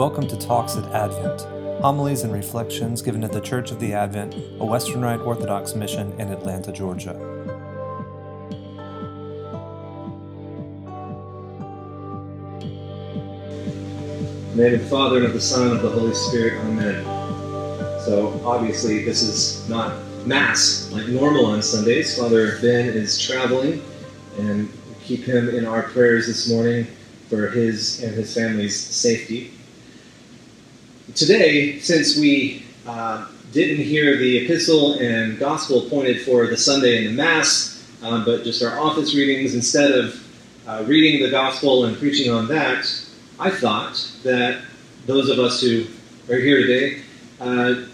Welcome to Talks at Advent, homilies and reflections given at the Church of the Advent, a Western Rite Orthodox mission in Atlanta, Georgia. In the the Father, and of the Son, and of the Holy Spirit. Amen. So, obviously, this is not Mass like normal on Sundays. Father Ben is traveling, and keep him in our prayers this morning for his and his family's safety. Today, since we uh, didn't hear the epistle and gospel appointed for the Sunday and the Mass, um, but just our office readings, instead of uh, reading the gospel and preaching on that, I thought that those of us who are here today uh,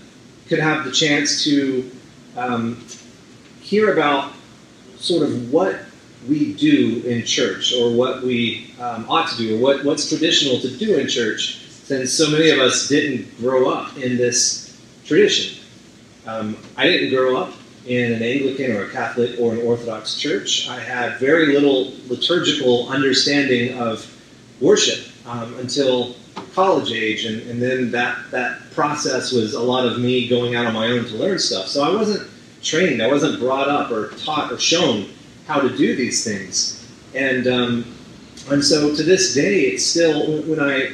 could have the chance to um, hear about sort of what we do in church or what we um, ought to do or what, what's traditional to do in church since so many of us didn't grow up in this tradition. Um, I didn't grow up in an Anglican or a Catholic or an Orthodox church. I had very little liturgical understanding of worship um, until college age, and, and then that, that process was a lot of me going out on my own to learn stuff. So I wasn't trained, I wasn't brought up or taught or shown how to do these things. And, um, and so to this day, it's still, when I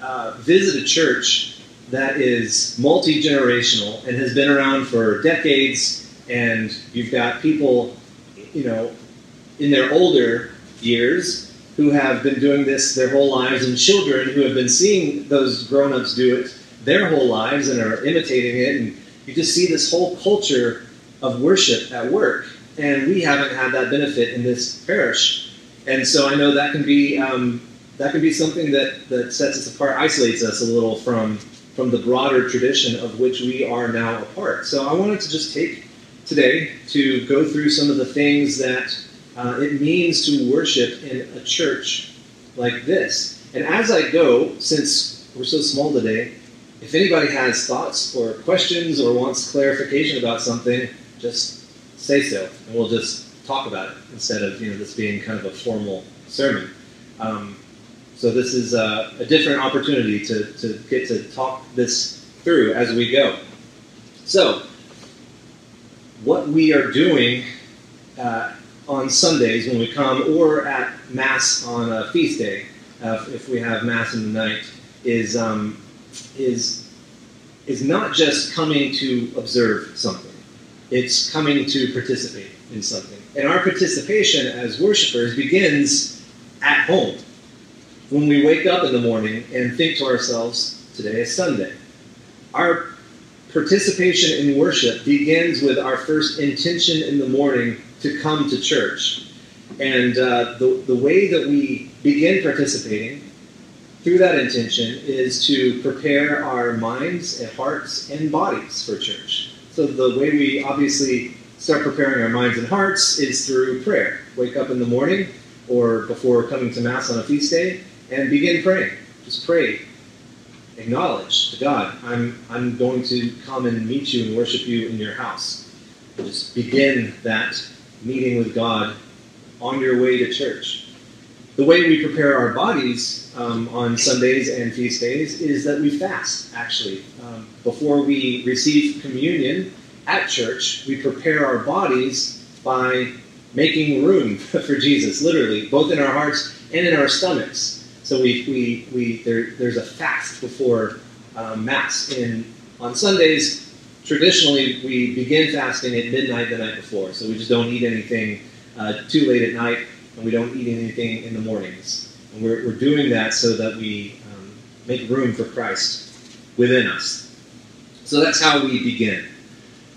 uh, visit a church that is multi generational and has been around for decades, and you've got people, you know, in their older years who have been doing this their whole lives, and children who have been seeing those grown ups do it their whole lives and are imitating it, and you just see this whole culture of worship at work. And we haven't had that benefit in this parish. And so I know that can be um, that can be something that, that sets us apart, isolates us a little from, from the broader tradition of which we are now a part. So I wanted to just take today to go through some of the things that uh, it means to worship in a church like this. And as I go, since we're so small today, if anybody has thoughts or questions or wants clarification about something, just say so, and we'll just talk about it instead of you know this being kind of a formal sermon. Um, so this is a, a different opportunity to, to get to talk this through as we go. So, what we are doing uh, on Sundays when we come, or at Mass on a feast day, uh, if we have Mass in the night, is um, is is not just coming to observe something; it's coming to participate in something. And our participation as worshipers begins at home when we wake up in the morning and think to ourselves, today is Sunday. Our participation in worship begins with our first intention in the morning to come to church. And uh, the, the way that we begin participating through that intention is to prepare our minds and hearts and bodies for church. So the way we obviously start preparing our minds and hearts is through prayer. Wake up in the morning or before coming to Mass on a feast day and begin praying. Just pray. Acknowledge to God, I'm, I'm going to come and meet you and worship you in your house. Just begin that meeting with God on your way to church. The way we prepare our bodies um, on Sundays and feast days is that we fast, actually. Um, before we receive communion at church, we prepare our bodies by making room for Jesus, literally, both in our hearts and in our stomachs. So we, we, we there, there's a fast before um, Mass. In, on Sundays, traditionally, we begin fasting at midnight the night before. So we just don't eat anything uh, too late at night, and we don't eat anything in the mornings. And we're, we're doing that so that we um, make room for Christ within us. So that's how we begin.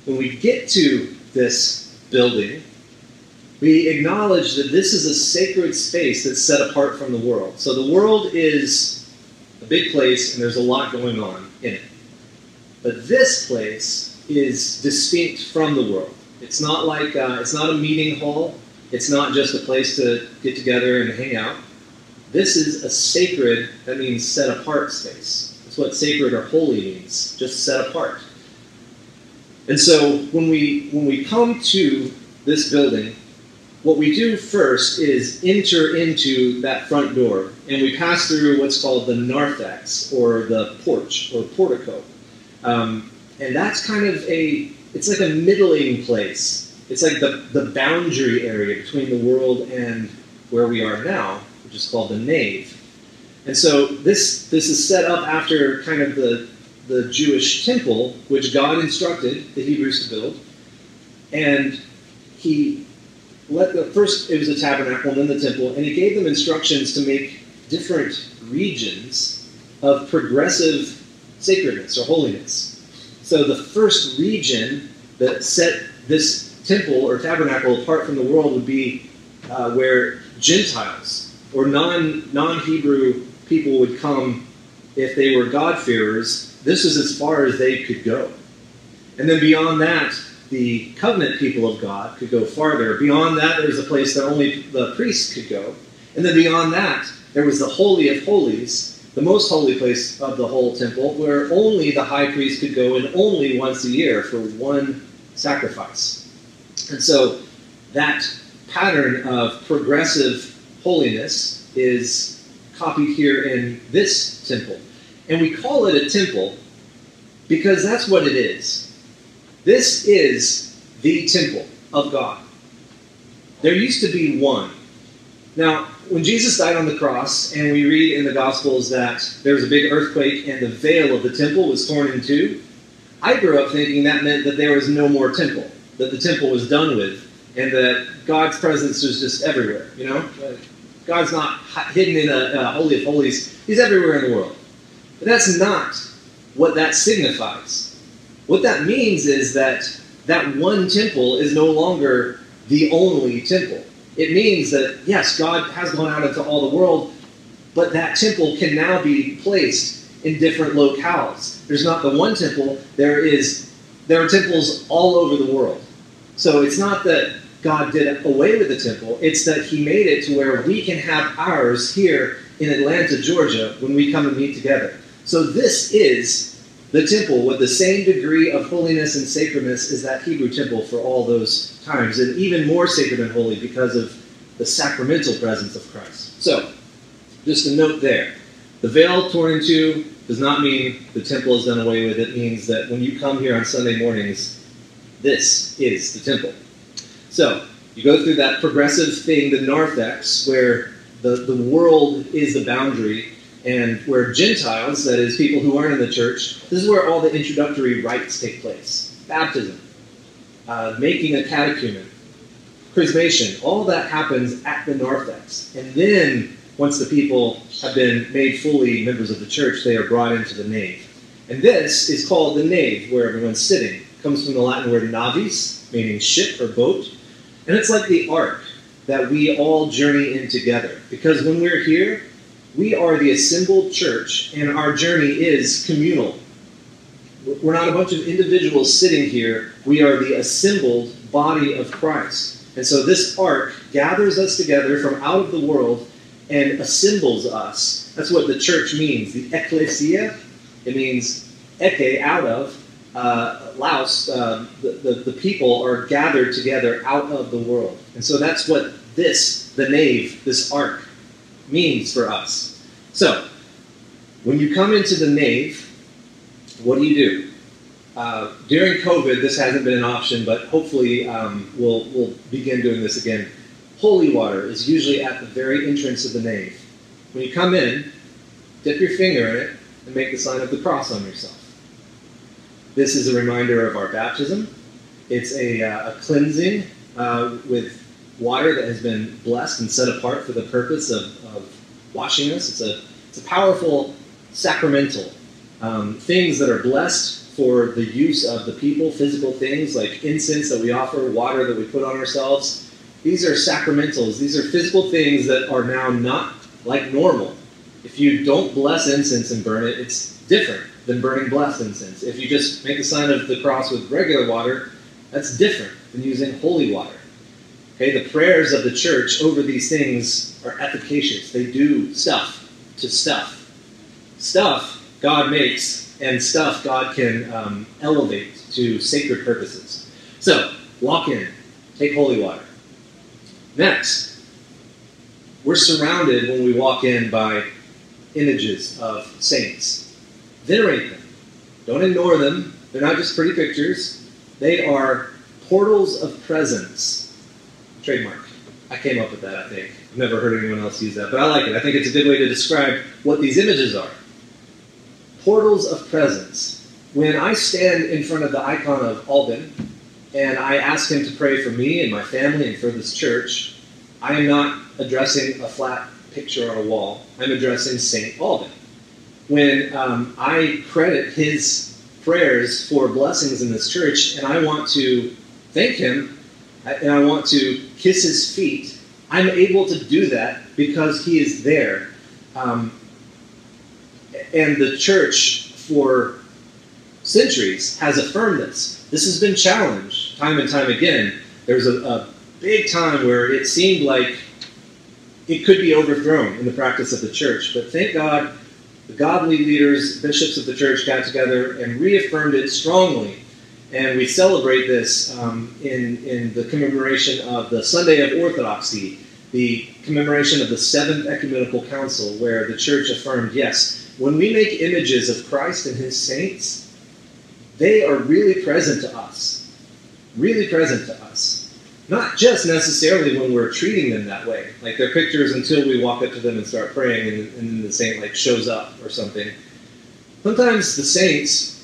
When we get to this building, we acknowledge that this is a sacred space that's set apart from the world. So the world is a big place and there's a lot going on in it. But this place is distinct from the world. It's not like uh, it's not a meeting hall. It's not just a place to get together and hang out. This is a sacred, that means set apart space. That's what sacred or holy means, just set apart. And so when we when we come to this building, what we do first is enter into that front door, and we pass through what's called the narthex, or the porch, or portico. Um, and that's kind of a, it's like a middling place. It's like the, the boundary area between the world and where we are now, which is called the nave. And so this, this is set up after kind of the, the Jewish temple, which God instructed the Hebrews to build. And he let the first it was a tabernacle and then the temple, and he gave them instructions to make different regions of progressive sacredness or holiness. So the first region that set this temple or tabernacle apart from the world would be uh, where Gentiles or non non Hebrew people would come if they were God-fearers. This is as far as they could go. And then beyond that, the covenant people of God could go farther. Beyond that, there was a place that only the priests could go. And then beyond that, there was the Holy of Holies, the most holy place of the whole temple, where only the high priest could go and only once a year for one sacrifice. And so that pattern of progressive holiness is copied here in this temple. And we call it a temple because that's what it is. This is the temple of God. There used to be one. Now, when Jesus died on the cross, and we read in the Gospels that there was a big earthquake and the veil of the temple was torn in two, I grew up thinking that meant that there was no more temple, that the temple was done with, and that God's presence was just everywhere. You know, God's not hidden in a, a holy of holies; He's everywhere in the world. But that's not what that signifies. What that means is that that one temple is no longer the only temple. It means that, yes, God has gone out into all the world, but that temple can now be placed in different locales. There's not the one temple, there is there are temples all over the world. So it's not that God did away with the temple, it's that he made it to where we can have ours here in Atlanta, Georgia, when we come and meet together. So this is the temple with the same degree of holiness and sacredness as that Hebrew temple for all those times, and even more sacred and holy because of the sacramental presence of Christ. So, just a note there. The veil torn in two does not mean the temple is done away with. It means that when you come here on Sunday mornings, this is the temple. So, you go through that progressive thing, the narthex, where the, the world is the boundary and where Gentiles, that is, people who aren't in the church, this is where all the introductory rites take place baptism, uh, making a catechumen, chrismation, all that happens at the narthex. And then, once the people have been made fully members of the church, they are brought into the nave. And this is called the nave, where everyone's sitting. It comes from the Latin word navis, meaning ship or boat. And it's like the ark that we all journey in together. Because when we're here, we are the assembled church, and our journey is communal. We're not a bunch of individuals sitting here. We are the assembled body of Christ. And so this ark gathers us together from out of the world and assembles us. That's what the church means. The ecclesia, it means eke, out of. Uh, laus, uh, the, the, the people are gathered together out of the world. And so that's what this, the nave, this ark, means for us. So, when you come into the nave, what do you do? Uh, during COVID, this hasn't been an option, but hopefully um, we'll, we'll begin doing this again. Holy water is usually at the very entrance of the nave. When you come in, dip your finger in it and make the sign of the cross on yourself. This is a reminder of our baptism. It's a, uh, a cleansing uh, with water that has been blessed and set apart for the purpose of, of washing us. It's a, it's a powerful sacramental. Um, things that are blessed for the use of the people, physical things like incense that we offer, water that we put on ourselves. These are sacramentals. These are physical things that are now not like normal. If you don't bless incense and burn it, it's different than burning blessed incense. If you just make the sign of the cross with regular water, that's different than using holy water. Okay, the prayers of the church over these things are efficacious. They do stuff to stuff. Stuff God makes, and stuff God can um, elevate to sacred purposes. So, walk in, take holy water. Next, we're surrounded when we walk in by images of saints. Venerate them. Don't ignore them. They're not just pretty pictures. They are portals of presence. Trademark. I came up with that, I think. I've never heard anyone else use that, but I like it. I think it's a good way to describe what these images are. Portals of presence. When I stand in front of the icon of Alban and I ask him to pray for me and my family and for this church, I am not addressing a flat picture on a wall. I'm addressing St. Alban. When um, I credit his prayers for blessings in this church and I want to thank him and I want to kiss his feet, I'm able to do that because he is there. Um, and the church, for centuries, has affirmed this. This has been challenged time and time again. There's a, a big time where it seemed like it could be overthrown in the practice of the church. But thank God, the godly leaders, bishops of the church got together and reaffirmed it strongly and we celebrate this um, in, in the commemoration of the Sunday of Orthodoxy, the commemoration of the Seventh Ecumenical Council, where the Church affirmed yes, when we make images of Christ and his saints, they are really present to us. Really present to us. Not just necessarily when we're treating them that way, like they're pictures until we walk up to them and start praying, and, and then the saint like shows up or something. Sometimes the saints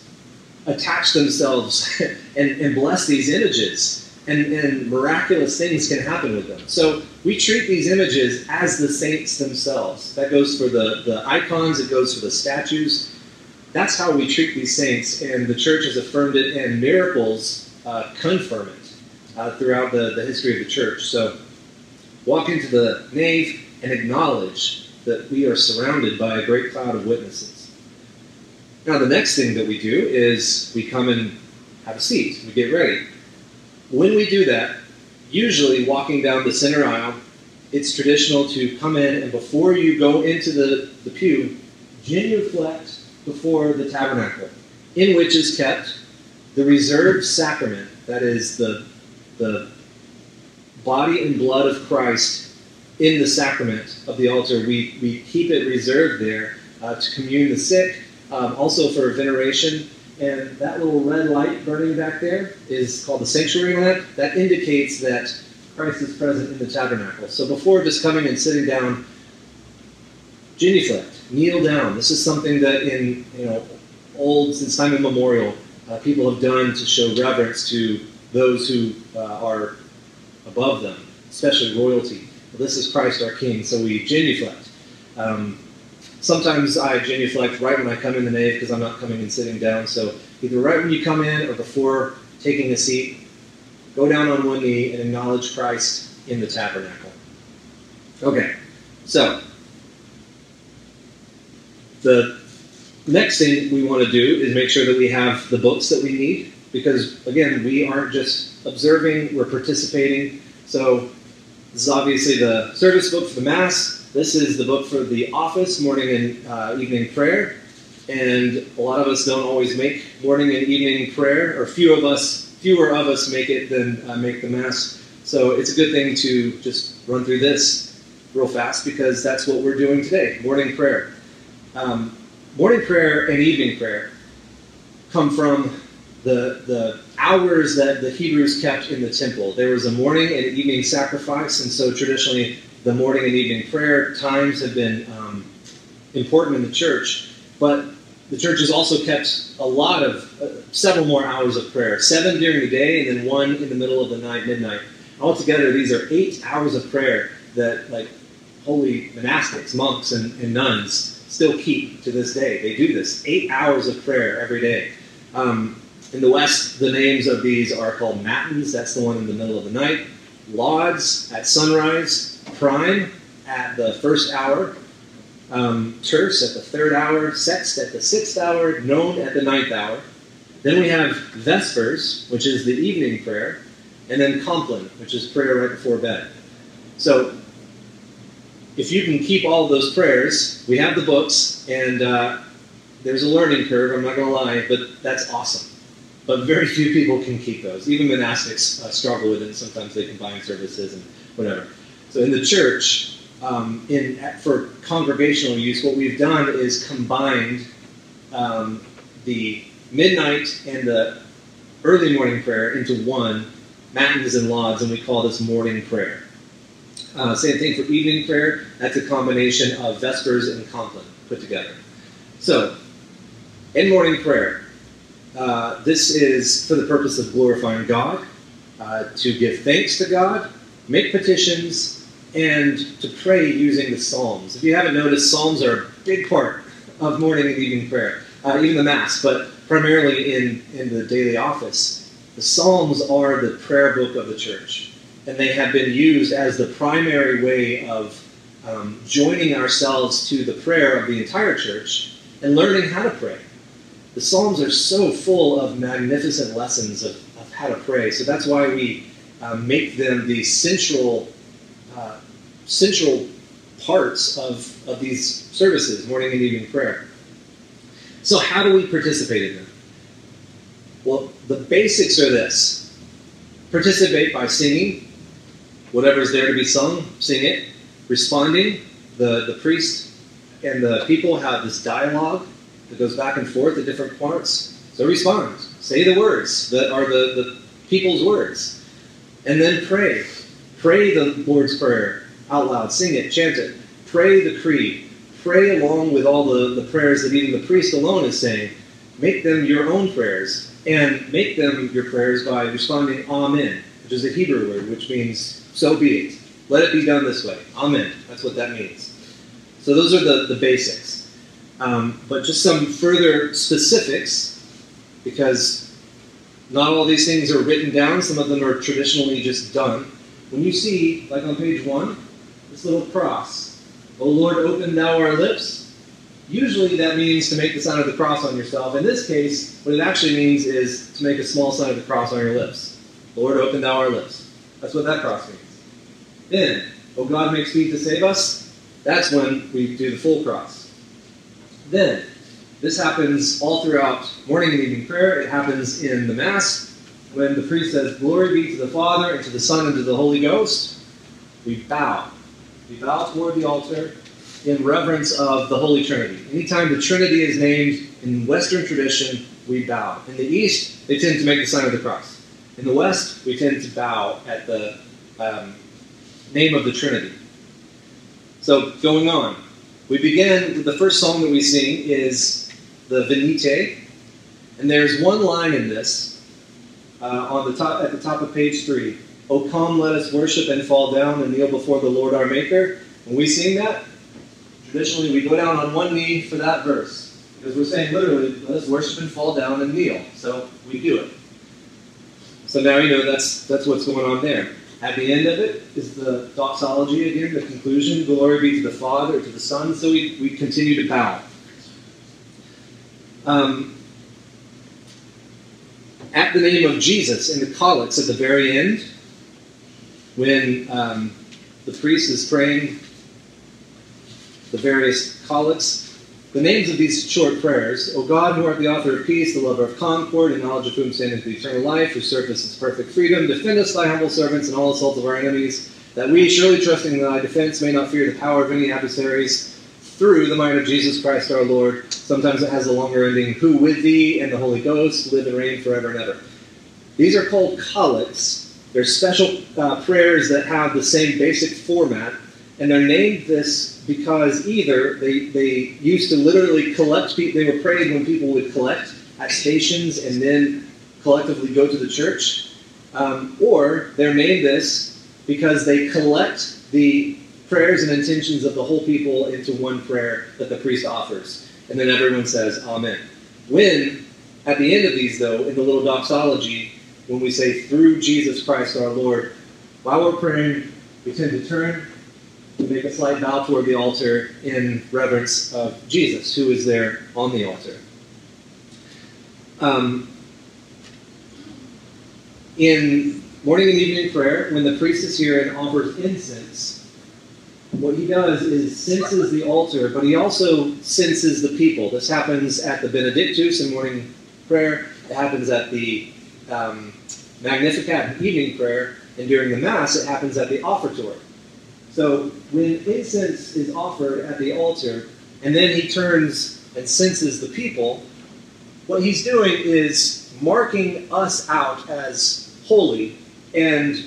attach themselves and, and bless these images. And, and miraculous things can happen with them. So we treat these images as the saints themselves. That goes for the, the icons, it goes for the statues. That's how we treat these saints, and the church has affirmed it, and miracles uh, confirm it uh, throughout the, the history of the church. So walk into the nave and acknowledge that we are surrounded by a great cloud of witnesses. Now, the next thing that we do is we come and have a seat. We get ready. When we do that, usually walking down the center aisle, it's traditional to come in and before you go into the, the pew, genuflect before the tabernacle, in which is kept the reserved sacrament, that is the, the body and blood of Christ in the sacrament of the altar. We, we keep it reserved there uh, to commune the sick, um, also for veneration. And that little red light burning back there is called the sanctuary lamp. That indicates that Christ is present in the tabernacle. So before just coming and sitting down, genuflect, kneel down. This is something that in you know old since time immemorial uh, people have done to show reverence to those who uh, are above them, especially royalty. Well, this is Christ our King, so we genuflect. Um, Sometimes I genuflect right when I come in the nave because I'm not coming and sitting down. So either right when you come in or before taking a seat, go down on one knee and acknowledge Christ in the tabernacle. Okay, so the next thing we want to do is make sure that we have the books that we need because, again, we aren't just observing, we're participating. So this is obviously the service book for the Mass. This is the book for the office, morning and uh, evening prayer. And a lot of us don't always make morning and evening prayer, or few of us, fewer of us make it than uh, make the Mass. So it's a good thing to just run through this real fast because that's what we're doing today morning prayer. Um, morning prayer and evening prayer come from the, the hours that the Hebrews kept in the temple. There was a morning and evening sacrifice, and so traditionally the morning and evening prayer times have been um, important in the church, but the church has also kept a lot of, uh, several more hours of prayer. Seven during the day and then one in the middle of the night, midnight. Altogether, these are eight hours of prayer that, like, holy monastics, monks, and, and nuns still keep to this day. They do this. Eight hours of prayer every day. Um, in the West, the names of these are called matins. That's the one in the middle of the night. Lauds at sunrise prime at the first hour, um, terce at the third hour, sext at the sixth hour, none at the ninth hour. Then we have vespers, which is the evening prayer, and then compline, which is prayer right before bed. So if you can keep all those prayers, we have the books, and uh, there's a learning curve, I'm not going to lie, but that's awesome. But very few people can keep those. Even monastics uh, struggle with it. Sometimes they combine services and whatever. So in the church, um, in for congregational use, what we've done is combined um, the midnight and the early morning prayer into one, matins and lauds, and we call this morning prayer. Uh, same thing for evening prayer. That's a combination of Vespers and Compline put together. So, in morning prayer, uh, this is for the purpose of glorifying God, uh, to give thanks to God, make petitions, and to pray using the Psalms. If you haven't noticed, Psalms are a big part of morning and evening prayer, uh, even the Mass, but primarily in, in the daily office. The Psalms are the prayer book of the church, and they have been used as the primary way of um, joining ourselves to the prayer of the entire church and learning how to pray. The Psalms are so full of magnificent lessons of, of how to pray, so that's why we uh, make them the central, uh, central parts of, of these services, morning and evening prayer. So, how do we participate in them? Well, the basics are this participate by singing, whatever is there to be sung, sing it. Responding, the, the priest and the people have this dialogue that goes back and forth at different parts. So respond. Say the words that are the, the people's words. And then pray. Pray the Lord's Prayer out loud. Sing it, chant it. Pray the creed pray along with all the, the prayers that even the priest alone is saying. Make them your own prayers, and make them your prayers by responding Amen, which is a Hebrew word, which means so be it. Let it be done this way. Amen. That's what that means. So those are the, the basics. Um, but just some further specifics, because not all these things are written down, some of them are traditionally just done. When you see, like on page one, this little cross, O Lord, open thou our lips. Usually that means to make the sign of the cross on yourself. In this case, what it actually means is to make a small sign of the cross on your lips. Lord, open thou our lips. That's what that cross means. Then, O God, make speed to save us. That's when we do the full cross. Then, this happens all throughout morning and evening prayer. It happens in the Mass when the priest says, Glory be to the Father, and to the Son, and to the Holy Ghost. We bow we bow toward the altar in reverence of the Holy Trinity. Anytime the Trinity is named in Western tradition, we bow. In the East, they tend to make the sign of the cross. In the West, we tend to bow at the um, name of the Trinity. So, going on, we begin, with the first song that we sing is the Venite, and there's one line in this uh, on the top, at the top of page three. O come, let us worship and fall down and kneel before the Lord our Maker. When we sing that, traditionally we go down on one knee for that verse. Because we're saying literally, let us worship and fall down and kneel. So we do it. So now you know that's that's what's going on there. At the end of it is the doxology again, the conclusion. Glory be to the Father, to the Son. So we, we continue to bow. Um, at the name of Jesus in the collects at the very end, when um, the priest is praying the various collects, the names of these short prayers, O God, who art the author of peace, the lover of concord, and knowledge of whom standeth the eternal life, who servest its perfect freedom, defend us, thy humble servants, in all assaults of our enemies, that we, surely trusting in thy defense, may not fear the power of any adversaries, through the might of Jesus Christ our Lord. Sometimes it has a longer ending, who with thee and the Holy Ghost live and reign forever and ever. These are called collects. They're special uh, prayers that have the same basic format, and they're named this because either they, they used to literally collect people, they were prayed when people would collect at stations and then collectively go to the church, um, or they're named this because they collect the prayers and intentions of the whole people into one prayer that the priest offers. And then everyone says, Amen. When, at the end of these, though, in the little doxology, when we say through Jesus Christ our Lord. While we're praying, we tend to turn to make a slight bow toward the altar in reverence of Jesus, who is there on the altar. Um, in morning and evening prayer, when the priest is here and offers incense, what he does is censes the altar, but he also censes the people. This happens at the Benedictus in morning prayer. It happens at the um, Magnificat evening prayer, And during the Mass, it happens at the offertory. So when incense is offered at the altar, and then he turns and censes the people, what he's doing is marking us out as holy, and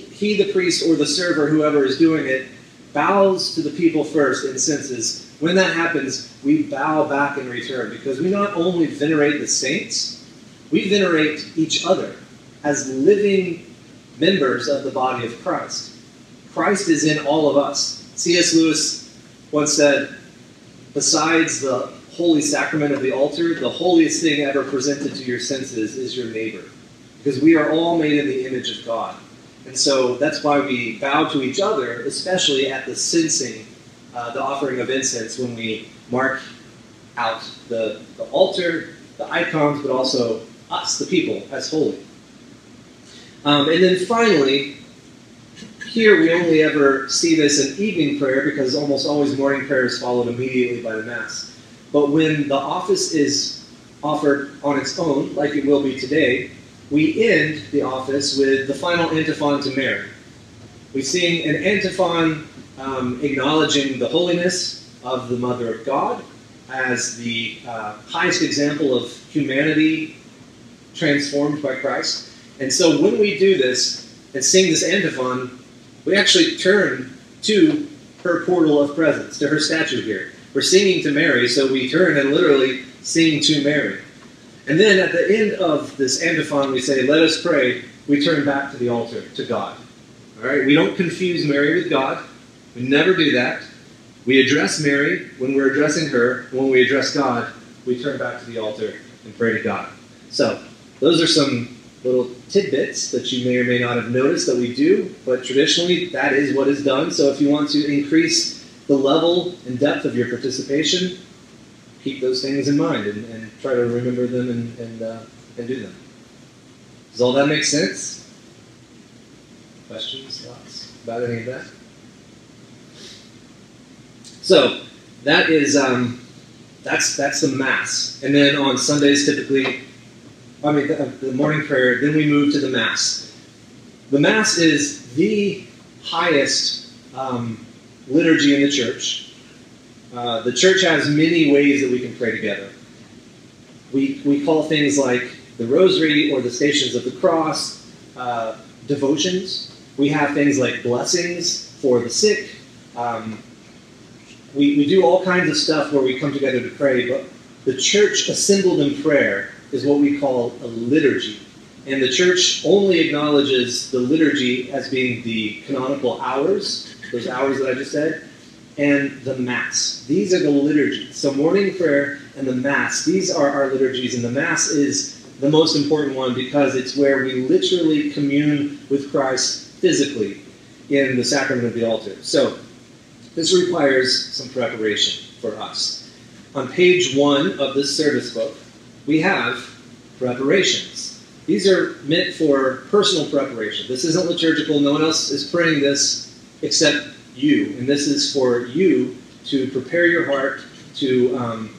he, he, the priest or the server, whoever is doing it, bows to the people first and censes. When that happens, we bow back in return because we not only venerate the saints, we venerate each other as living members of the body of Christ. Christ is in all of us. C.S. Lewis once said, besides the holy sacrament of the altar, the holiest thing ever presented to your senses is your neighbor. Because we are all made in the image of God. And so that's why we bow to each other, especially at the censing, uh, the offering of incense, when we mark out the, the altar, the icons, but also us, the people, as holy. Um, and then finally, here we only ever see this in evening prayer because almost always morning prayer is followed immediately by the Mass. But when the office is offered on its own, like it will be today, we end the office with the final antiphon to Mary. We sing an antiphon um, acknowledging the holiness of the Mother of God as the uh, highest example of humanity transformed by Christ. And so when we do this and sing this antiphon, we actually turn to her portal of presence, to her statue here. We're singing to Mary, so we turn and literally sing to Mary. And then at the end of this antiphon, we say, Let us pray. We turn back to the altar, to God. All right? We don't confuse Mary with God. We never do that. We address Mary when we're addressing her. When we address God, we turn back to the altar and pray to God. So, those are some little tidbits that you may or may not have noticed that we do, but traditionally that is what is done. So if you want to increase the level and depth of your participation, keep those things in mind and, and try to remember them and, and, uh, and do them. Does all that make sense? Questions, thoughts about any of that? So that is um, that's that's the mass, and then on Sundays typically I mean, the, the morning prayer, then we move to the Mass. The Mass is the highest um, liturgy in the church. Uh, the church has many ways that we can pray together. We, we call things like the Rosary or the Stations of the Cross uh, devotions. We have things like blessings for the sick. Um, we, we do all kinds of stuff where we come together to pray, but the church assembled in prayer is what we call a liturgy. And the church only acknowledges the liturgy as being the canonical hours, those hours that I just said, and the Mass. These are the liturgies. So morning prayer and the Mass, these are our liturgies, and the Mass is the most important one because it's where we literally commune with Christ physically in the sacrament of the altar. So this requires some preparation for us. On page one of this service book, we have preparations. These are meant for personal preparation. This isn't liturgical. No one else is praying this except you. And this is for you to prepare your heart to, um,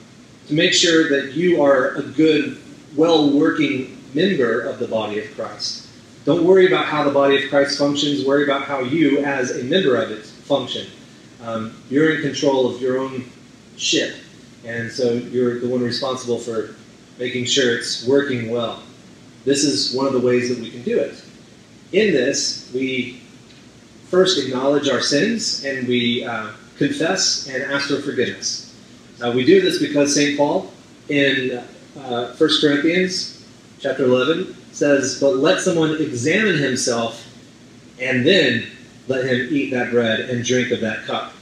to make sure that you are a good, well working member of the body of Christ. Don't worry about how the body of Christ functions, worry about how you, as a member of it, function. Um, you're in control of your own ship, and so you're the one responsible for making sure it's working well. This is one of the ways that we can do it. In this, we first acknowledge our sins and we uh, confess and ask for forgiveness. Uh, we do this because St. Paul in uh, 1 Corinthians chapter 11 says, But let someone examine himself and then let him eat that bread and drink of that cup.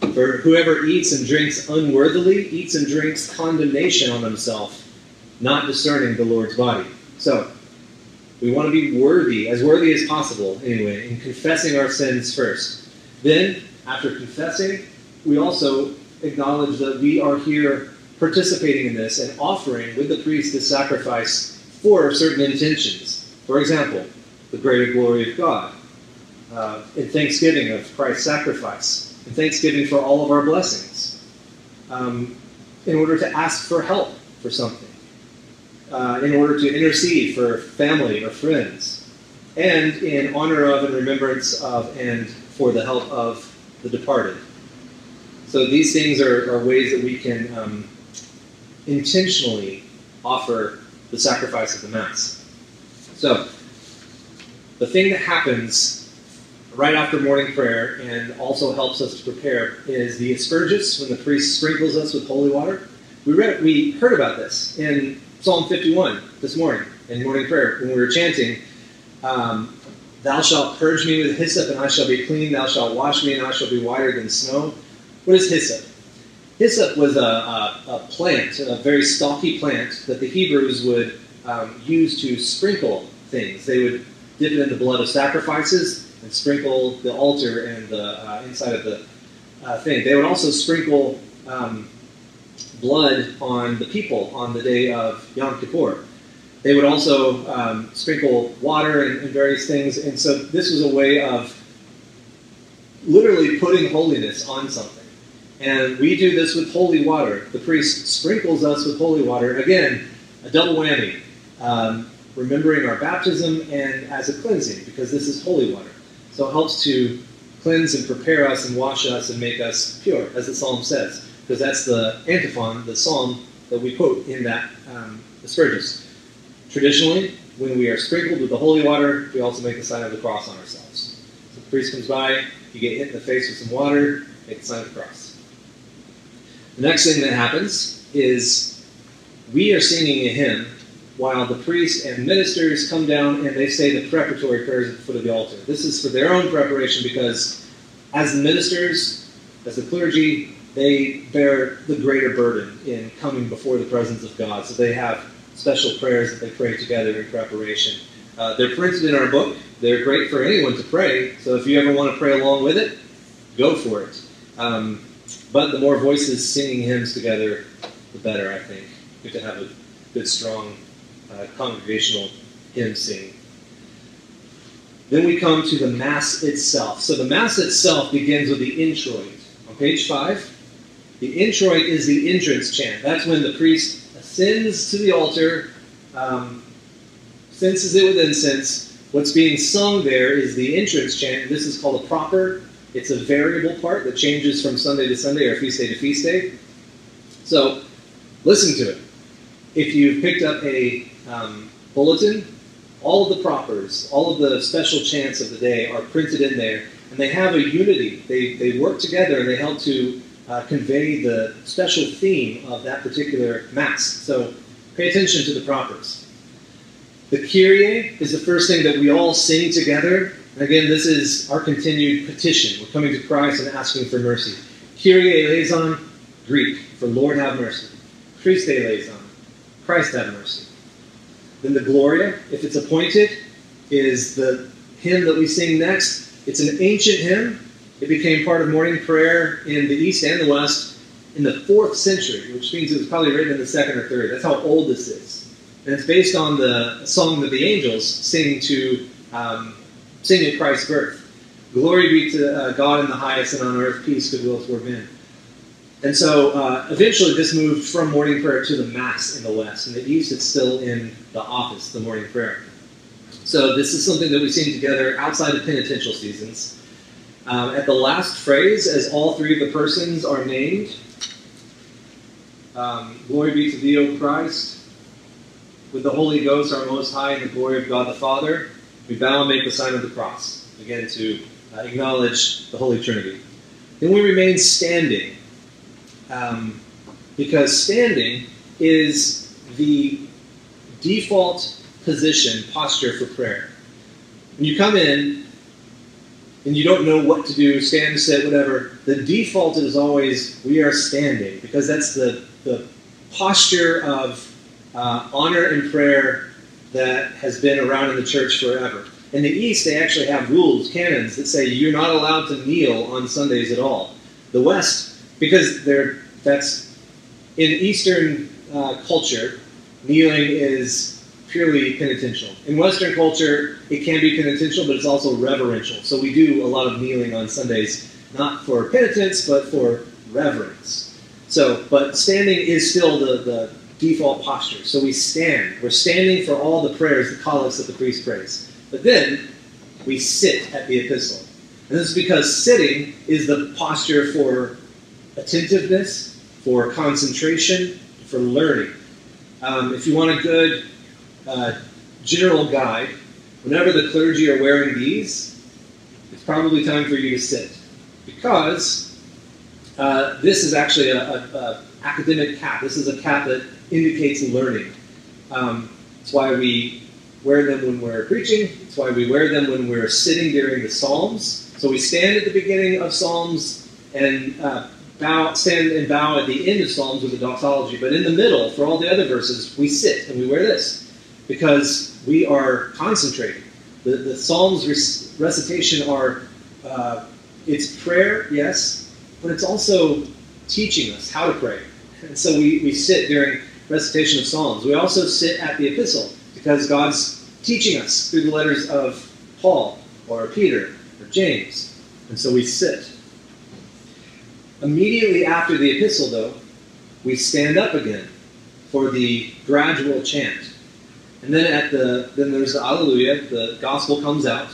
For whoever eats and drinks unworthily eats and drinks condemnation on himself not discerning the Lord's body. So, we want to be worthy, as worthy as possible, anyway, in confessing our sins first. Then, after confessing, we also acknowledge that we are here participating in this and offering with the priest the sacrifice for certain intentions. For example, the greater glory of God, uh, in thanksgiving of Christ's sacrifice, in thanksgiving for all of our blessings, um, in order to ask for help for something uh, in order to intercede for family or friends. and in honor of and remembrance of and for the help of the departed. So these things are, are ways that we can um, intentionally offer the sacrifice of the Mass. So, the thing that happens right after morning prayer and also helps us to prepare is the asperges when the priest sprinkles us with holy water. We read, we heard about this in Psalm 51 this morning in morning prayer when we were chanting. Um, Thou shalt purge me with hyssop, and I shall be clean. Thou shalt wash me, and I shall be whiter than snow. What is hyssop? Hyssop was a, a, a plant, a very stalky plant that the Hebrews would um, use to sprinkle things. They would dip it in the blood of sacrifices and sprinkle the altar and the uh, inside of the uh, thing. They would also sprinkle um, blood on the people on the day of Yom Kippur. They would also um, sprinkle water and, and various things, and so this was a way of literally putting holiness on something. And we do this with holy water. The priest sprinkles us with holy water. Again, a double whammy. Um, remembering our baptism and as a cleansing, because this is holy water. So it helps to cleanse and prepare us and wash us and make us pure, as the psalm says, because that's the antiphon, the psalm that we quote in that um, Asperges. Traditionally, when we are sprinkled with the holy water, we also make the sign of the cross on ourselves. So the priest comes by, you get hit in the face with some water, make the sign of the cross. The next thing that happens is we are singing a hymn while the priests and ministers come down and they say the preparatory prayers at the foot of the altar. This is for their own preparation because as the ministers, as the clergy, they bear the greater burden in coming before the presence of God. So they have special prayers that they pray together in preparation. Uh, they're printed in our book. They're great for anyone to pray. So if you ever want to pray along with it, go for it. Um, but the more voices singing hymns together, the better, I think. Good to have a good, strong uh, congregational hymn singing. Then we come to the Mass itself. So the Mass itself begins with the introit. On page 5, the introit is the entrance chant. That's when the priest ascends to the altar, um, censes it with incense. What's being sung there is the entrance chant. This is called a proper. It's a variable part that changes from Sunday to Sunday or feast day to feast day. So listen to it. If you've picked up a um, bulletin, all of the propers, all of the special chants of the day are printed in there, and they have a unity. They, they work together and they help to uh, convey the special theme of that particular Mass. So pay attention to the propers. The Kyrie is the first thing that we all sing together. And again, this is our continued petition. We're coming to Christ and asking for mercy. Kyrie eleison, Greek, for Lord have mercy. Christe eleison, Christ have mercy. Then the Gloria, if it's appointed, is the hymn that we sing next. It's an ancient hymn. It became part of morning prayer in the East and the West in the fourth century, which means it was probably written in the second or third. That's how old this is. And it's based on the song that the angels sing to um, sing at Christ's birth. Glory be to uh, God in the highest, and on earth peace, goodwill toward men. And so uh, eventually this moved from morning prayer to the Mass in the West. In the East, it's still in the office, the morning prayer. So this is something that we sing together outside of penitential seasons. Um, at the last phrase, as all three of the persons are named, um, Glory be to thee, O Christ. With the Holy Ghost, our Most High, and the glory of God the Father, we bow and make the sign of the cross. Again, to uh, acknowledge the Holy Trinity. Then we remain standing um, because standing is the default position, posture for prayer. When you come in and you don't know what to do, stand, sit, whatever, the default is always we are standing because that's the, the posture of uh, honor and prayer that has been around in the church forever. In the East, they actually have rules, canons, that say you're not allowed to kneel on Sundays at all. The West because they're that's in Eastern uh, culture, kneeling is purely penitential. In Western culture, it can be penitential, but it's also reverential. So we do a lot of kneeling on Sundays, not for penitence, but for reverence. So, but standing is still the, the default posture. So we stand. We're standing for all the prayers, the collects that the priest prays. But then we sit at the epistle. And this is because sitting is the posture for attentiveness, for concentration, for learning. Um, if you want a good uh, general guide, whenever the clergy are wearing these, it's probably time for you to sit. Because uh, this is actually a, a, a, academic cap. This is a cap that indicates learning. Um, it's why we wear them when we're preaching. It's why we wear them when we're sitting during the Psalms. So we stand at the beginning of Psalms and uh, bow, stand and bow at the end of Psalms with the doxology. But in the middle, for all the other verses, we sit and we wear this because we are concentrating. The, the Psalms recitation are uh, it's prayer, yes, but it's also teaching us how to pray. And so we, we sit during recitation of Psalms. We also sit at the epistle because God's teaching us through the letters of Paul or Peter or James. And so we sit. Immediately after the epistle, though, we stand up again for the gradual chant. And then at the then there's the Alleluia, the gospel comes out.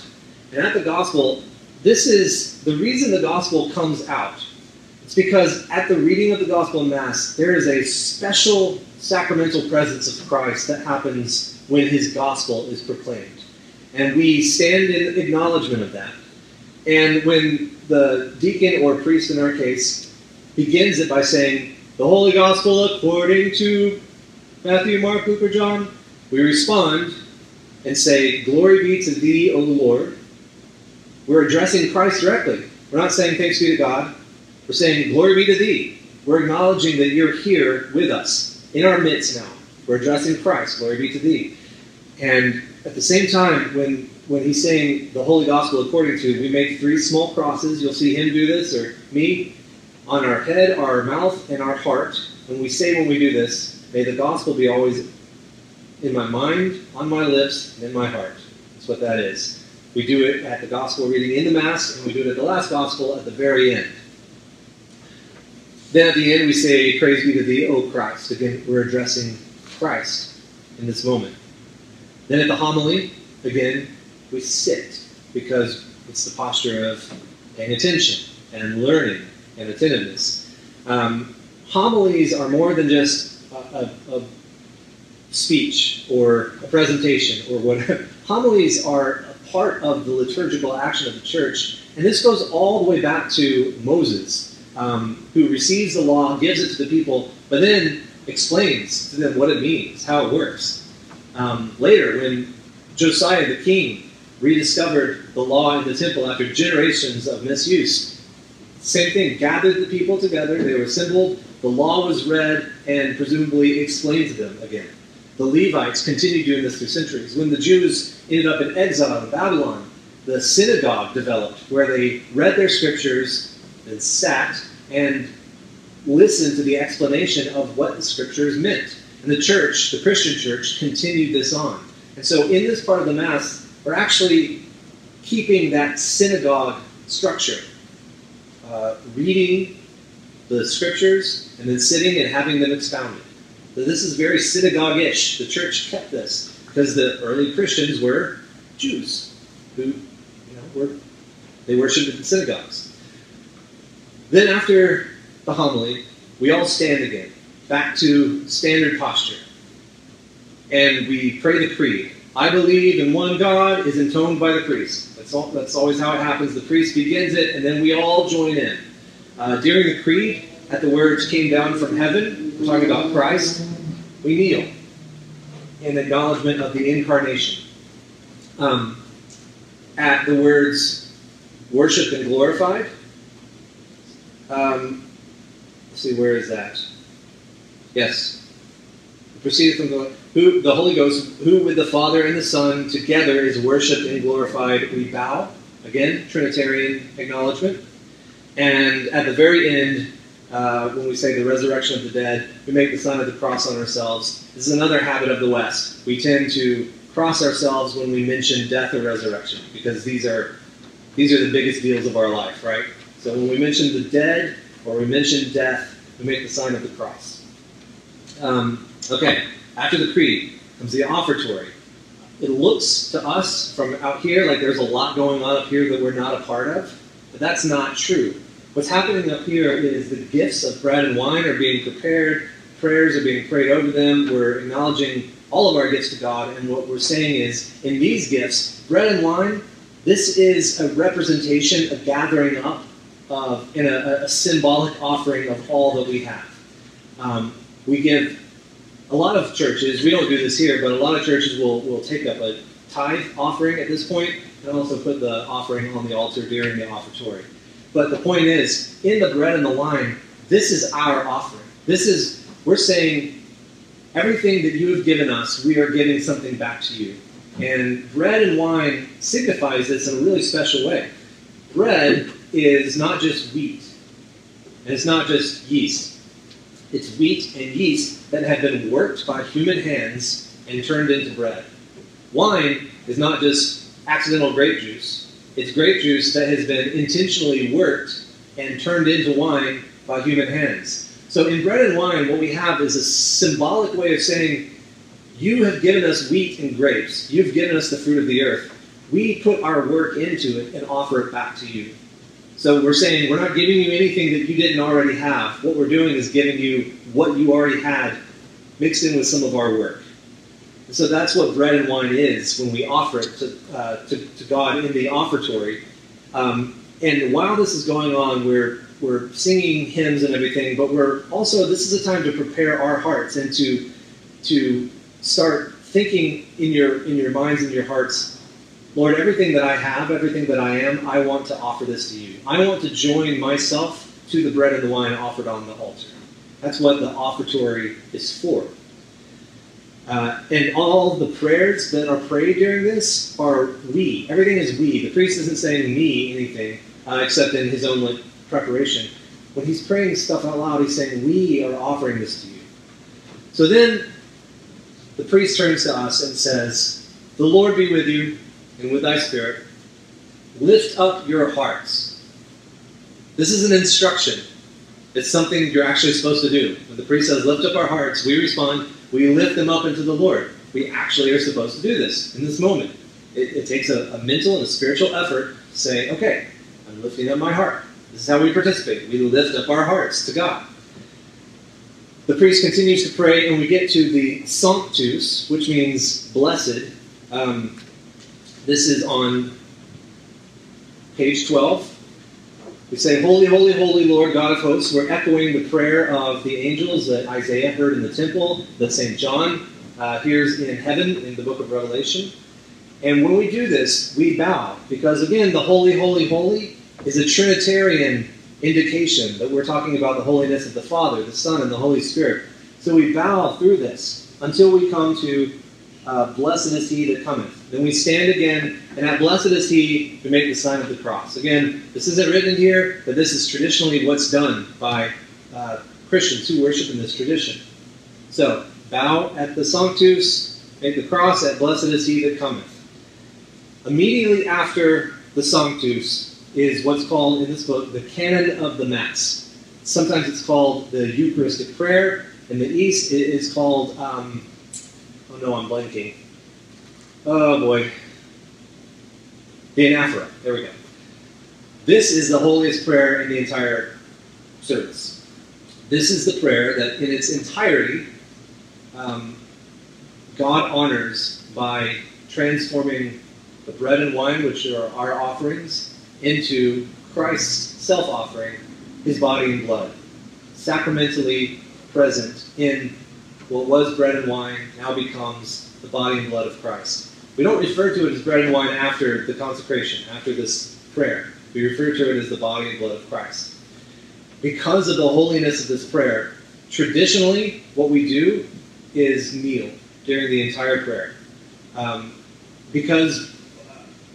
And at the gospel, this is the reason the gospel comes out. It's because at the reading of the gospel Mass, there is a special sacramental presence of Christ that happens when his gospel is proclaimed. And we stand in acknowledgement of that. And when the deacon or priest in our case begins it by saying, The Holy Gospel according to Matthew, Mark, Luke, or John, we respond and say, Glory be to thee, O Lord. We're addressing Christ directly. We're not saying thanks be to God. We're saying, Glory be to thee. We're acknowledging that you're here with us, in our midst now. We're addressing Christ. Glory be to thee. And at the same time, when when he's saying the Holy Gospel according to, we make three small crosses. You'll see him do this, or me, on our head, our mouth, and our heart. And we say when we do this, may the Gospel be always in my mind, on my lips, and in my heart. That's what that is. We do it at the Gospel reading in the Mass, and we do it at the last Gospel at the very end. Then at the end, we say, Praise be to thee, O Christ. Again, we're addressing Christ in this moment. Then at the homily, again, we sit because it's the posture of paying attention and learning and attentiveness. Um, homilies are more than just a, a, a speech or a presentation or whatever. homilies are a part of the liturgical action of the church, and this goes all the way back to Moses, um, who receives the law, gives it to the people, but then explains to them what it means, how it works. Um, later, when Josiah the king rediscovered the law in the temple after generations of misuse. Same thing, gathered the people together, they were assembled, the law was read, and presumably explained to them again. The Levites continued doing this through centuries. When the Jews ended up in exile in Babylon, the synagogue developed where they read their scriptures and sat and listened to the explanation of what the scriptures meant. And the church, the Christian church, continued this on. And so in this part of the Mass, we're actually keeping that synagogue structure, uh, reading the scriptures and then sitting and having them expounded. This is very synagogue-ish. The church kept this because the early Christians were Jews who, you know, were they worshipped in the synagogues. Then after the homily, we all stand again, back to standard posture, and we pray the creed. I believe in one God is intoned by the priest. That's, all, that's always how it happens. The priest begins it, and then we all join in. Uh, during the creed, at the words came down from heaven, we're talking about Christ, we kneel in acknowledgement of the incarnation. Um, at the words worshiped and glorified, um, let's see, where is that? Yes. Proceeded from the who the Holy Ghost, who with the Father and the Son together is worshipped and glorified, we bow. Again, Trinitarian acknowledgement. And at the very end, uh, when we say the resurrection of the dead, we make the sign of the cross on ourselves. This is another habit of the West. We tend to cross ourselves when we mention death or resurrection because these are these are the biggest deals of our life, right? So when we mention the dead or we mention death, we make the sign of the cross. Um, okay. After the creed comes the offertory. it looks to us from out here like there's a lot going on up here that we're not a part of, but that's not true. What's happening up here is the gifts of bread and wine are being prepared, prayers are being prayed over them, we're acknowledging all of our gifts to God, and what we're saying is in these gifts, bread and wine, this is a representation, a gathering up of, in a, a symbolic offering of all that we have. Um, we give a lot of churches, we don't do this here, but a lot of churches will, will take up a tithe offering at this point and also put the offering on the altar during the offertory. But the point is, in the bread and the wine, this is our offering. This is, we're saying, everything that you have given us, we are giving something back to you. And bread and wine signifies this in a really special way. Bread is not just wheat, and it's not just yeast. It's wheat and yeast that have been worked by human hands and turned into bread. Wine is not just accidental grape juice, it's grape juice that has been intentionally worked and turned into wine by human hands. So in bread and wine, what we have is a symbolic way of saying, You have given us wheat and grapes, you've given us the fruit of the earth. We put our work into it and offer it back to you. So we're saying we're not giving you anything that you didn't already have. What we're doing is giving you what you already had mixed in with some of our work. So that's what bread and wine is when we offer it to, uh, to, to, God in the offertory. Um, and while this is going on, we're, we're singing hymns and everything, but we're also, this is a time to prepare our hearts and to, to start thinking in your, in your minds and your hearts Lord, everything that I have, everything that I am, I want to offer this to you. I want to join myself to the bread and the wine offered on the altar. That's what the offertory is for. Uh, and all the prayers that are prayed during this are we. Everything is we. The priest isn't saying me anything uh, except in his own like, preparation. When he's praying stuff out loud, he's saying, We are offering this to you. So then the priest turns to us and says, The Lord be with you and with thy spirit, lift up your hearts. This is an instruction. It's something you're actually supposed to do. When the priest says, lift up our hearts, we respond, we lift them up into the Lord. We actually are supposed to do this in this moment. It, it takes a, a mental and a spiritual effort to say, okay, I'm lifting up my heart. This is how we participate. We lift up our hearts to God. The priest continues to pray, and we get to the Sanctus, which means blessed. Um, this is on page 12. We say, Holy, holy, holy Lord God of hosts. We're echoing the prayer of the angels that Isaiah heard in the temple, that St. John uh, hears in heaven in the book of Revelation. And when we do this, we bow, because again, the holy, holy, holy is a Trinitarian indication that we're talking about the holiness of the Father, the Son, and the Holy Spirit. So we bow through this until we come to uh, blessed is he that cometh. Then we stand again, and at blessed is he we make the sign of the cross. Again, this isn't written here, but this is traditionally what's done by uh, Christians who worship in this tradition. So, bow at the Sanctus, make the cross at blessed is he that cometh. Immediately after the Sanctus is what's called in this book the canon of the Mass. Sometimes it's called the Eucharistic prayer. In the East, it is called um, Oh no, I'm blanking. Oh boy. The anaphora. There we go. This is the holiest prayer in the entire service. This is the prayer that, in its entirety, um, God honors by transforming the bread and wine, which are our offerings, into Christ's self offering, his body and blood, sacramentally present in what was bread and wine now becomes the body and blood of Christ. We don't refer to it as bread and wine after the consecration, after this prayer. We refer to it as the body and blood of Christ. Because of the holiness of this prayer, traditionally, what we do is kneel during the entire prayer. Um, because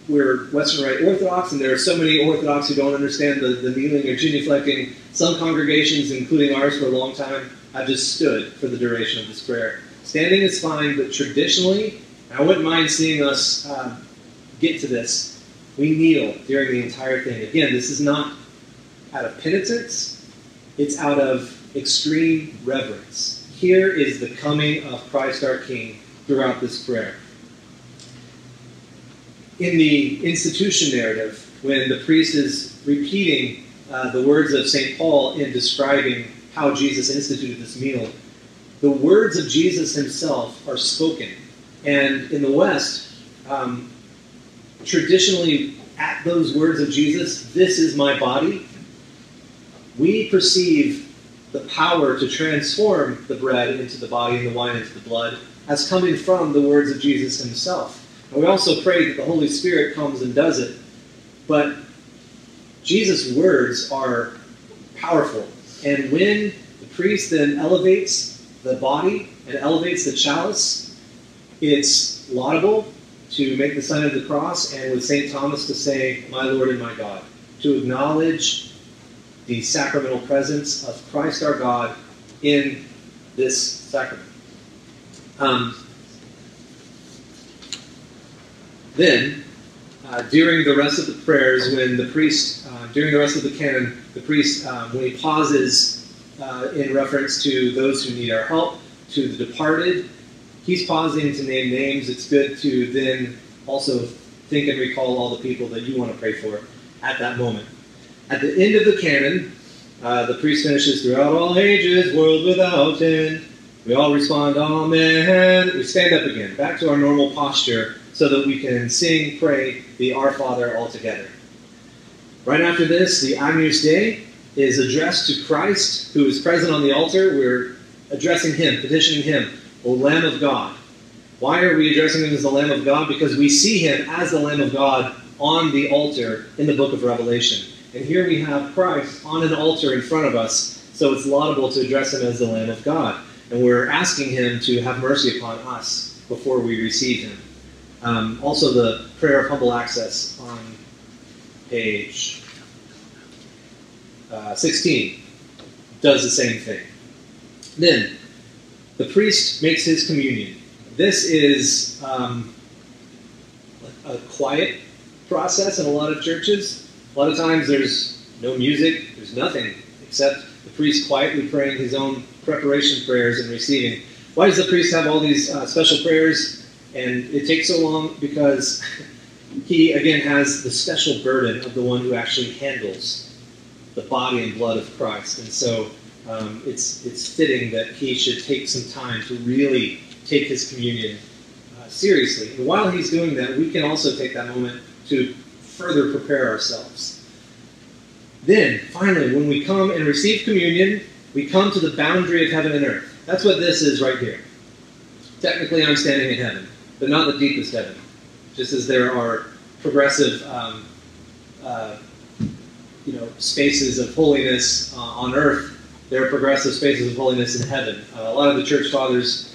we're Western Rite Orthodox, and there are so many Orthodox who don't understand the, the kneeling or genuflecting. Some congregations, including ours for a long time, have just stood for the duration of this prayer. Standing is fine, but traditionally, I wouldn't mind seeing us uh, get to this. We kneel during the entire thing. Again, this is not out of penitence, it's out of extreme reverence. Here is the coming of Christ our King throughout this prayer. in the institution narrative, when the priest is repeating uh, the words of St. Paul in describing how Jesus instituted this meal, the words of Jesus himself are spoken. And in the West, um, traditionally, at those words of Jesus, this is my body, we perceive the power to transform the bread into the body and the wine into the blood as coming from the words of Jesus himself. And we also pray that the Holy Spirit comes and does it. But Jesus' words are powerful. And when the priest then elevates the body and elevates the chalice, it's laudable to make the sign of the cross and with St. Thomas to say, My Lord and my God, to acknowledge the sacramental presence of Christ our God in this sacrament. Um, then, uh, during the rest of the prayers, when the priest, uh, during the rest of the canon, the priest, um, when he pauses uh, in reference to those who need our help, to the departed, he's pausing to name names. It's good to then also think and recall all the people that you want to pray for at that moment. At the end of the canon, uh, the priest finishes throughout all ages, world without end. We all respond, Amen. We stand up again, back to our normal posture, so that we can sing, pray the Our Father all together. Right after this, the Agnus Dei is addressed to Christ, who is present on the altar. We're addressing him, petitioning him, O Lamb of God. Why are we addressing him as the Lamb of God? Because we see him as the Lamb of God on the altar in the book of Revelation. And here we have Christ on an altar in front of us, so it's laudable to address him as the Lamb of God. And we're asking him to have mercy upon us before we receive him. Um, also, the prayer of humble access on page uh, 16 does the same thing. Then, the priest makes his communion. This is um, a quiet process in a lot of churches. A lot of times there's no music, there's nothing except the priest quietly praying his own preparation prayers and receiving. Why does the priest have all these uh, special prayers? And it takes so long because he, again, has the special burden of the one who actually handles the body and blood of Christ. And so um, it's, it's fitting that he should take some time to really take his communion uh, seriously. And while he's doing that, we can also take that moment to further prepare ourselves. Then, finally, when we come and receive communion, we come to the boundary of heaven and earth. That's what this is right here. Technically, I'm standing in heaven, but not the deepest heaven. Just as there are progressive, um, uh, you know, spaces of holiness uh, on earth, there are progressive spaces of holiness in heaven. Uh, a lot of the church fathers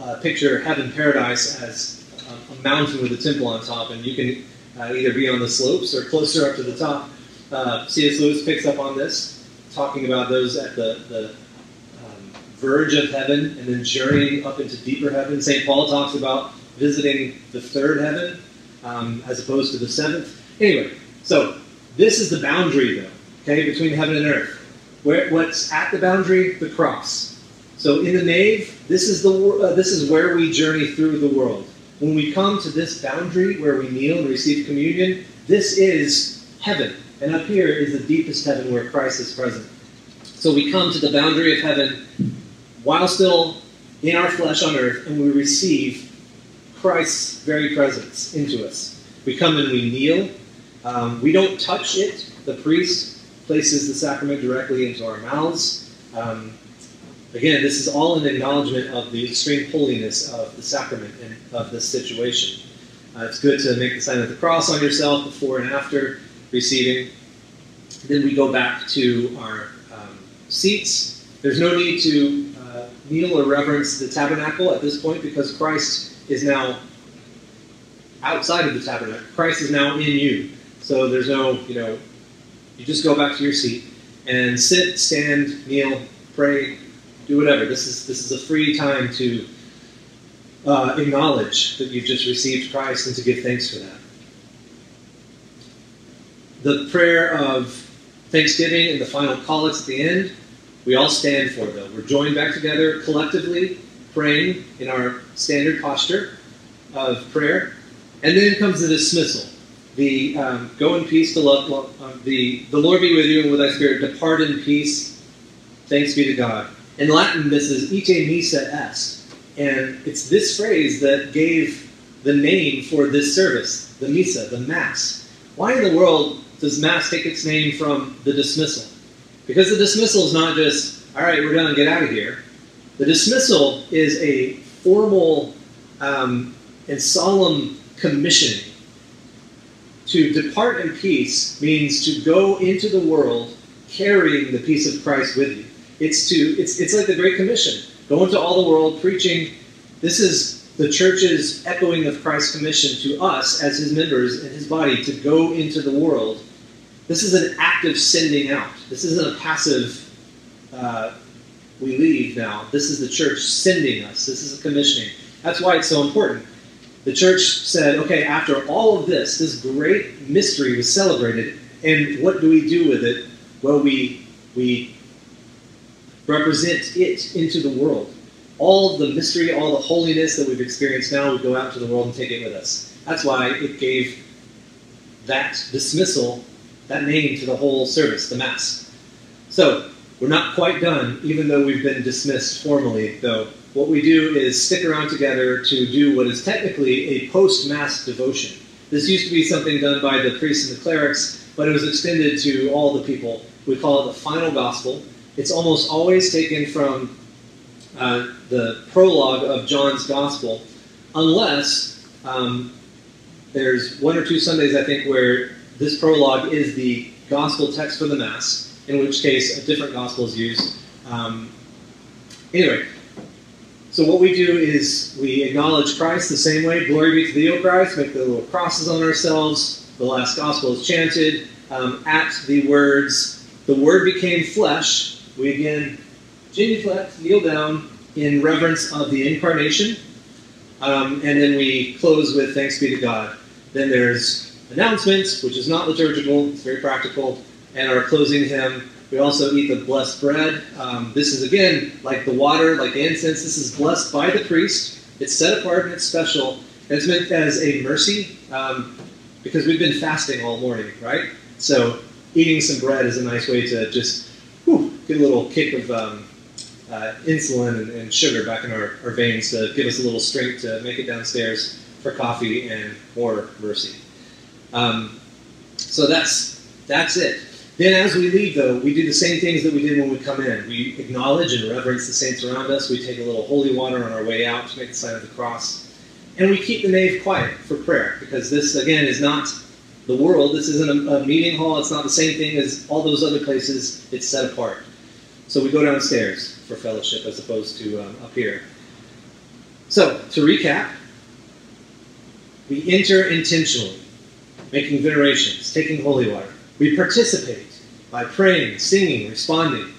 uh, picture heaven paradise as a, a mountain with a temple on top, and you can uh, either be on the slopes or closer up to the top. Uh, C.S. Lewis picks up on this, talking about those at the, the um, verge of heaven and then journeying up into deeper heaven. St. Paul talks about visiting the third heaven um, as opposed to the seventh. Anyway, so this is the boundary, though, okay, between heaven and earth. Where, what's at the boundary? The cross. So in the nave, this is the uh, this is where we journey through the world. When we come to this boundary where we kneel and receive communion, this is heaven. And up here is the deepest heaven where Christ is present. So we come to the boundary of heaven while still in our flesh on earth, and we receive Christ's very presence into us. We come and we kneel. Um, we don't touch it. The priest places the sacrament directly into our mouths. Um, Again, this is all an acknowledgement of the extreme holiness of the sacrament and of this situation. Uh, it's good to make the sign of the cross on yourself before and after receiving. Then we go back to our um, seats. There's no need to uh, kneel or reverence the tabernacle at this point because Christ is now outside of the tabernacle. Christ is now in you. So there's no, you know, you just go back to your seat and sit, stand, kneel, pray, do whatever. This is this is a free time to uh, acknowledge that you've just received Christ and to give thanks for that. The prayer of thanksgiving and the final collects at the end, we all stand for though. We're joined back together collectively, praying in our standard posture of prayer. And then comes the dismissal. The um, go in peace to love, um, the, the Lord be with you and with thy spirit, depart in peace. Thanks be to God. In Latin, this is ite missa est. And it's this phrase that gave the name for this service, the missa, the mass. Why in the world does mass take its name from the dismissal? Because the dismissal is not just, all right, we're done, get out of here. The dismissal is a formal um, and solemn commissioning. To depart in peace means to go into the world carrying the peace of Christ with you. It's to it's it's like the Great Commission. Go into all the world preaching. This is the church's echoing of Christ's commission to us as his members in his body to go into the world. This is an active sending out. This isn't a passive uh, we leave now. This is the church sending us. This is a commissioning. That's why it's so important. The church said, okay, after all of this, this great mystery was celebrated, and what do we do with it? Well, we, we represent it into the world. All the mystery, all the holiness that we've experienced now, we go out to the world and take it with us. That's why it gave that dismissal, that name to the whole service, the Mass. So, we're not quite done, even though we've been dismissed formally, though. What we do is stick around together to do what is technically a post Mass devotion. This used to be something done by the priests and the clerics, but it was extended to all the people. We call it the final gospel. It's almost always taken from uh, the prologue of John's gospel, unless um, there's one or two Sundays, I think, where this prologue is the gospel text for the Mass in which case a different gospel is used. Um, anyway, so what we do is we acknowledge Christ the same way. Glory be to thee, O Christ. Make the little crosses on ourselves. The last gospel is chanted um, at the words, "The Word became flesh." We again genuflect, kneel down in reverence of the incarnation, um, and then we close with thanks be to God. Then there's announcements, which is not liturgical; it's very practical and our closing hymn. We also eat the blessed bread. Um, this is, again, like the water, like the incense. This is blessed by the priest. It's set apart and it's special. It's meant as a mercy um, because we've been fasting all morning, right? So eating some bread is a nice way to just whew, get a little kick of um, uh, insulin and, and, sugar back in our, our veins to give us a little strength to make it downstairs for coffee and more mercy. Um, so that's that's it. Then, as we leave, though, we do the same things that we did when we come in. We acknowledge and reverence the saints around us. We take a little holy water on our way out to make the sign of the cross. And we keep the nave quiet for prayer, because this, again, is not the world. This isn't a, a meeting hall. It's not the same thing as all those other places. It's set apart. So we go downstairs for fellowship as opposed to um, up here. So, to recap, we enter intentionally, making venerations, taking holy water. We participate by praying, singing, responding.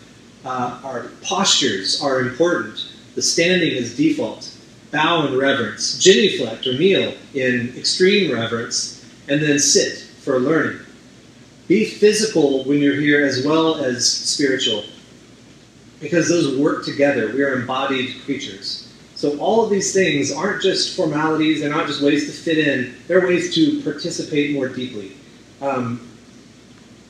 Uh, our postures are important. The standing is default. Bow in reverence, genuflect or kneel in extreme reverence, and then sit for learning. Be physical when you're here as well as spiritual, because those work together. We are embodied creatures. So all of these things aren't just formalities, they're not just ways to fit in, they're ways to participate more deeply. Um,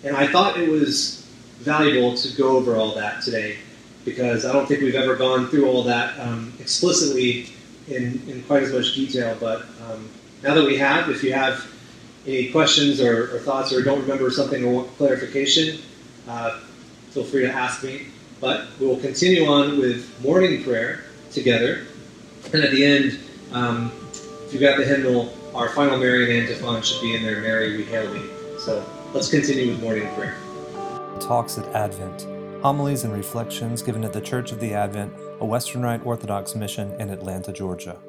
and I thought it was valuable to go over all that today because I don't think we've ever gone through all that um, explicitly in, in quite as much detail. But um, now that we have, if you have any questions or, or, thoughts or don't remember something or want clarification, uh, feel free to ask me. But we will continue on with morning prayer together. And at the end, um, if you've got the hymnal, our final Marian antiphon should be in there, Mary, we hail thee. So Let's continue with morning prayer. Talks at Advent Homilies and reflections given at the Church of the Advent, a Western Rite Orthodox mission in Atlanta, Georgia.